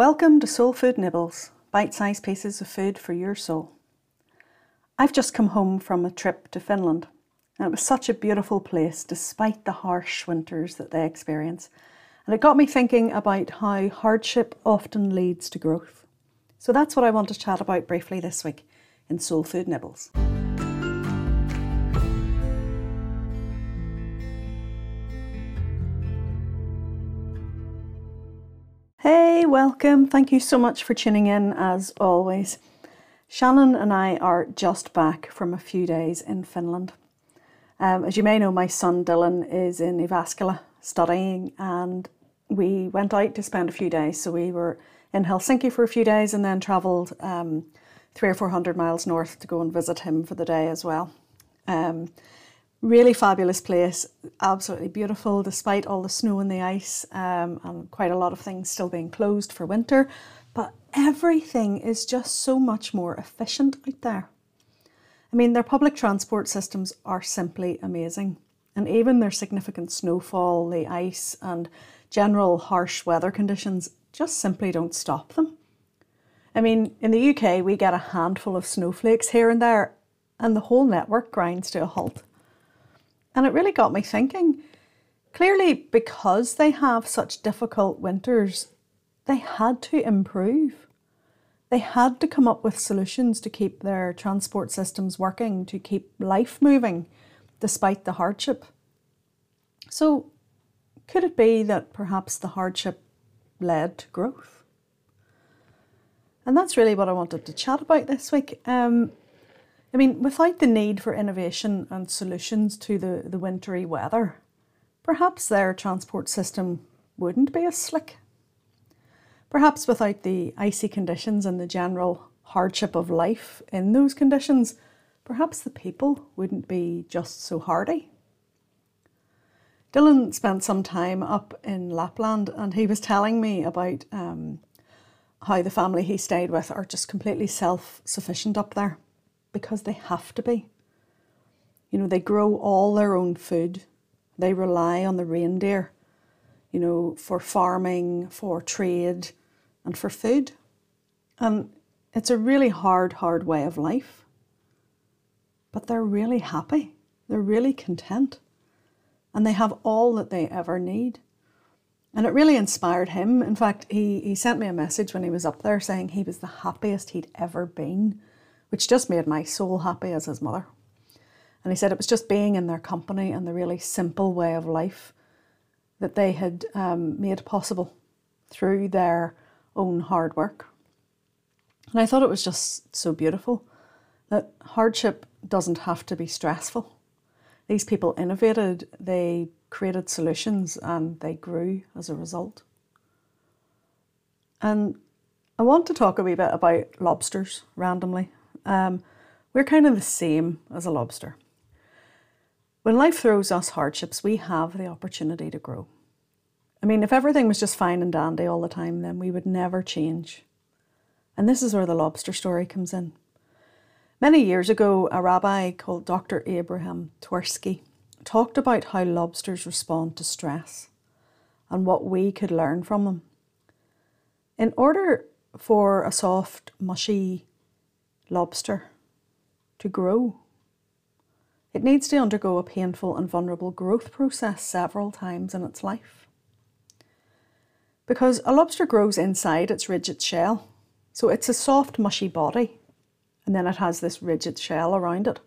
Welcome to Soul Food Nibbles, bite sized pieces of food for your soul. I've just come home from a trip to Finland, and it was such a beautiful place despite the harsh winters that they experience. And it got me thinking about how hardship often leads to growth. So that's what I want to chat about briefly this week in Soul Food Nibbles. Welcome. Thank you so much for tuning in as always. Shannon and I are just back from a few days in Finland. Um, as you may know, my son Dylan is in Jyväskylä studying, and we went out to spend a few days. So we were in Helsinki for a few days and then travelled um, three or four hundred miles north to go and visit him for the day as well. Um, Really fabulous place, absolutely beautiful despite all the snow and the ice, um, and quite a lot of things still being closed for winter. But everything is just so much more efficient out there. I mean, their public transport systems are simply amazing, and even their significant snowfall, the ice, and general harsh weather conditions just simply don't stop them. I mean, in the UK, we get a handful of snowflakes here and there, and the whole network grinds to a halt. And it really got me thinking. Clearly, because they have such difficult winters, they had to improve. They had to come up with solutions to keep their transport systems working, to keep life moving despite the hardship. So, could it be that perhaps the hardship led to growth? And that's really what I wanted to chat about this week. Um, I mean, without the need for innovation and solutions to the, the wintry weather, perhaps their transport system wouldn't be as slick. Perhaps without the icy conditions and the general hardship of life in those conditions, perhaps the people wouldn't be just so hardy. Dylan spent some time up in Lapland and he was telling me about um, how the family he stayed with are just completely self sufficient up there because they have to be. You know, they grow all their own food. They rely on the reindeer, you know, for farming, for trade, and for food. And it's a really hard, hard way of life. But they're really happy. They're really content. And they have all that they ever need. And it really inspired him. In fact, he, he sent me a message when he was up there saying he was the happiest he'd ever been which just made my soul happy as his mother. And he said it was just being in their company and the really simple way of life that they had um, made possible through their own hard work. And I thought it was just so beautiful that hardship doesn't have to be stressful. These people innovated, they created solutions, and they grew as a result. And I want to talk a wee bit about lobsters randomly um, we're kind of the same as a lobster. When life throws us hardships, we have the opportunity to grow. I mean, if everything was just fine and dandy all the time, then we would never change. And this is where the lobster story comes in. Many years ago, a rabbi called Dr. Abraham Twersky talked about how lobsters respond to stress and what we could learn from them. In order for a soft, mushy lobster to grow. It needs to undergo a painful and vulnerable growth process several times in its life. Because a lobster grows inside its rigid shell, so it's a soft, mushy body, and then it has this rigid shell around it.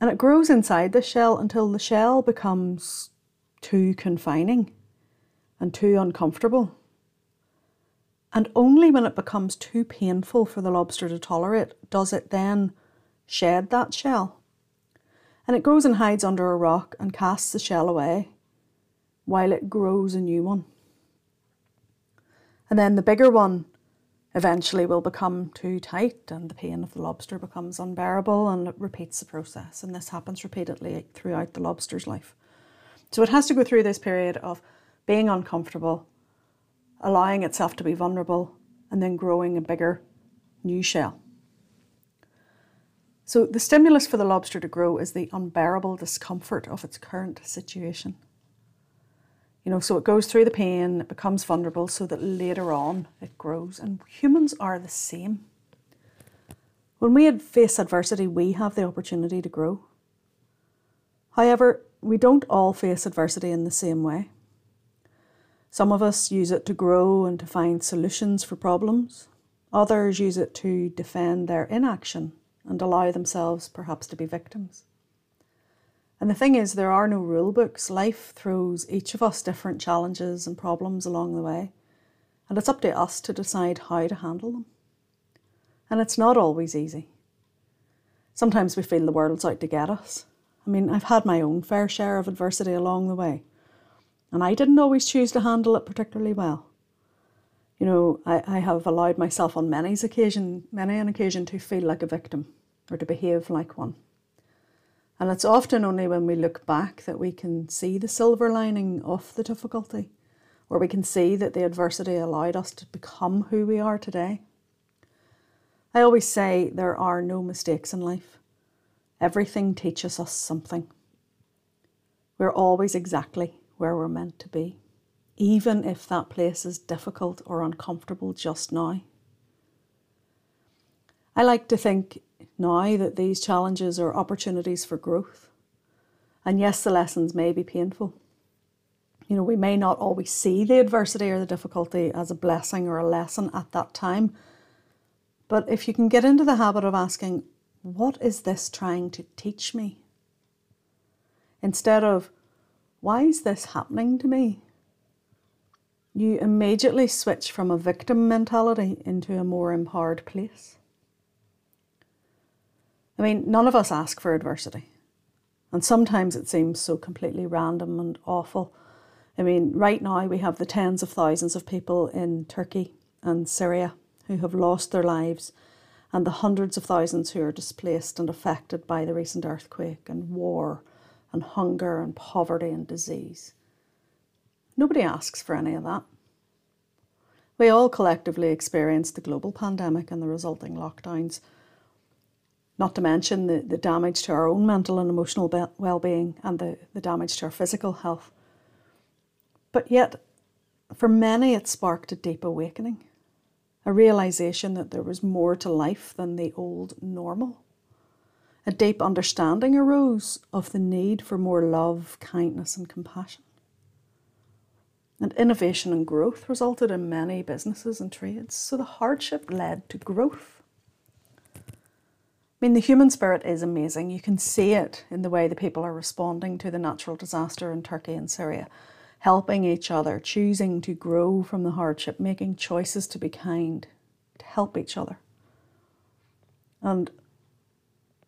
And it grows inside the shell until the shell becomes too confining and too uncomfortable and only when it becomes too painful for the lobster to tolerate does it then shed that shell. And it goes and hides under a rock and casts the shell away while it grows a new one. And then the bigger one eventually will become too tight and the pain of the lobster becomes unbearable and it repeats the process. And this happens repeatedly throughout the lobster's life. So it has to go through this period of being uncomfortable, allowing itself to be vulnerable, and then growing a bigger new shell. So, the stimulus for the lobster to grow is the unbearable discomfort of its current situation. You know, so it goes through the pain, it becomes vulnerable so that later on it grows. And humans are the same. When we face adversity, we have the opportunity to grow. However, we don't all face adversity in the same way. Some of us use it to grow and to find solutions for problems. Others use it to defend their inaction and allow themselves perhaps to be victims. And the thing is, there are no rule books. Life throws each of us different challenges and problems along the way, and it's up to us to decide how to handle them. And it's not always easy. Sometimes we feel the world's out to get us. I mean, I've had my own fair share of adversity along the way, and I didn't always choose to handle it particularly well. You know, I, I have allowed myself on many occasion, many an occasion to feel like a victim or to behave like one. And it's often only when we look back that we can see the silver lining of the difficulty, or we can see that the adversity allowed us to become who we are today. I always say there are no mistakes in life. Everything teaches us something. We're always exactly where we're meant to be, even if that place is difficult or uncomfortable just now. I like to think now that these challenges are opportunities for growth. And yes, the lessons may be painful. You know, we may not always see the adversity or the difficulty as a blessing or a lesson at that time. But if you can get into the habit of asking, what is this trying to teach me? Instead of, why is this happening to me? You immediately switch from a victim mentality into a more empowered place. I mean, none of us ask for adversity. And sometimes it seems so completely random and awful. I mean, right now we have the tens of thousands of people in Turkey and Syria who have lost their lives, and the hundreds of thousands who are displaced and affected by the recent earthquake and war and hunger and poverty and disease. Nobody asks for any of that. We all collectively experienced the global pandemic and the resulting lockdowns not to mention the, the damage to our own mental and emotional well being and the, the damage to our physical health. But yet, for many, it sparked a deep awakening, a realization that there was more to life than the old normal. A deep understanding arose of the need for more love, kindness, and compassion. And innovation and growth resulted in many businesses and trades, so the hardship led to growth. I mean, the human spirit is amazing. You can see it in the way the people are responding to the natural disaster in Turkey and Syria, helping each other, choosing to grow from the hardship, making choices to be kind, to help each other. And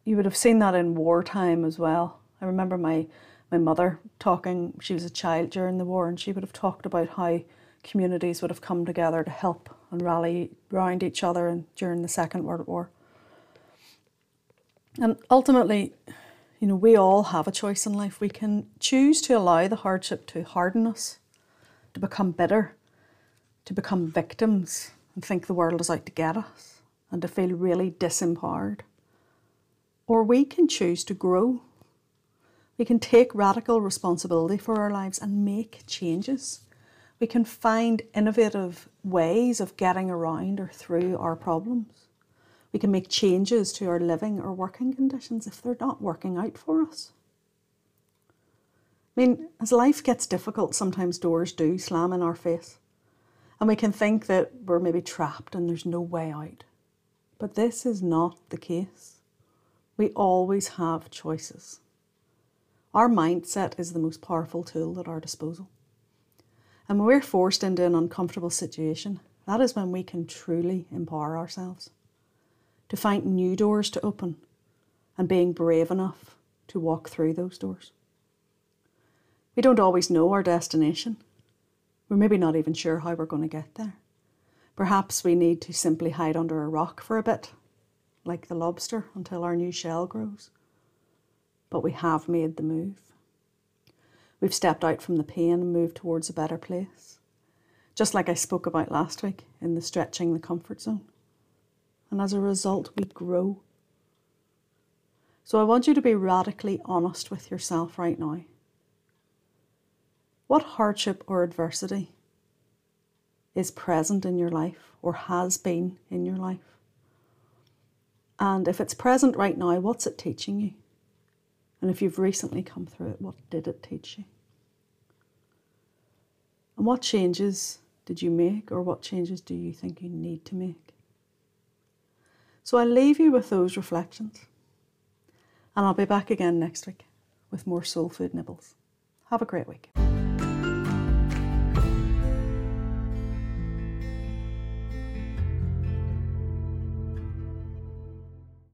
you would have seen that in wartime as well. I remember my, my mother talking, she was a child during the war, and she would have talked about how communities would have come together to help and rally around each other and during the Second World War. And ultimately, you know, we all have a choice in life. We can choose to allow the hardship to harden us, to become bitter, to become victims and think the world is out to get us, and to feel really disempowered. Or we can choose to grow. We can take radical responsibility for our lives and make changes. We can find innovative ways of getting around or through our problems. We can make changes to our living or working conditions if they're not working out for us. I mean, as life gets difficult, sometimes doors do slam in our face. And we can think that we're maybe trapped and there's no way out. But this is not the case. We always have choices. Our mindset is the most powerful tool at our disposal. And when we're forced into an uncomfortable situation, that is when we can truly empower ourselves to find new doors to open and being brave enough to walk through those doors. We don't always know our destination. We're maybe not even sure how we're going to get there. Perhaps we need to simply hide under a rock for a bit, like the lobster, until our new shell grows. But we have made the move. We've stepped out from the pain and moved towards a better place. Just like I spoke about last week in the stretching the comfort zone and as a result, we grow. So I want you to be radically honest with yourself right now. What hardship or adversity is present in your life or has been in your life? And if it's present right now, what's it teaching you? And if you've recently come through it, what did it teach you? And what changes did you make, or what changes do you think you need to make? So I'll leave you with those reflections. And I'll be back again next week with more soul food nibbles. Have a great week.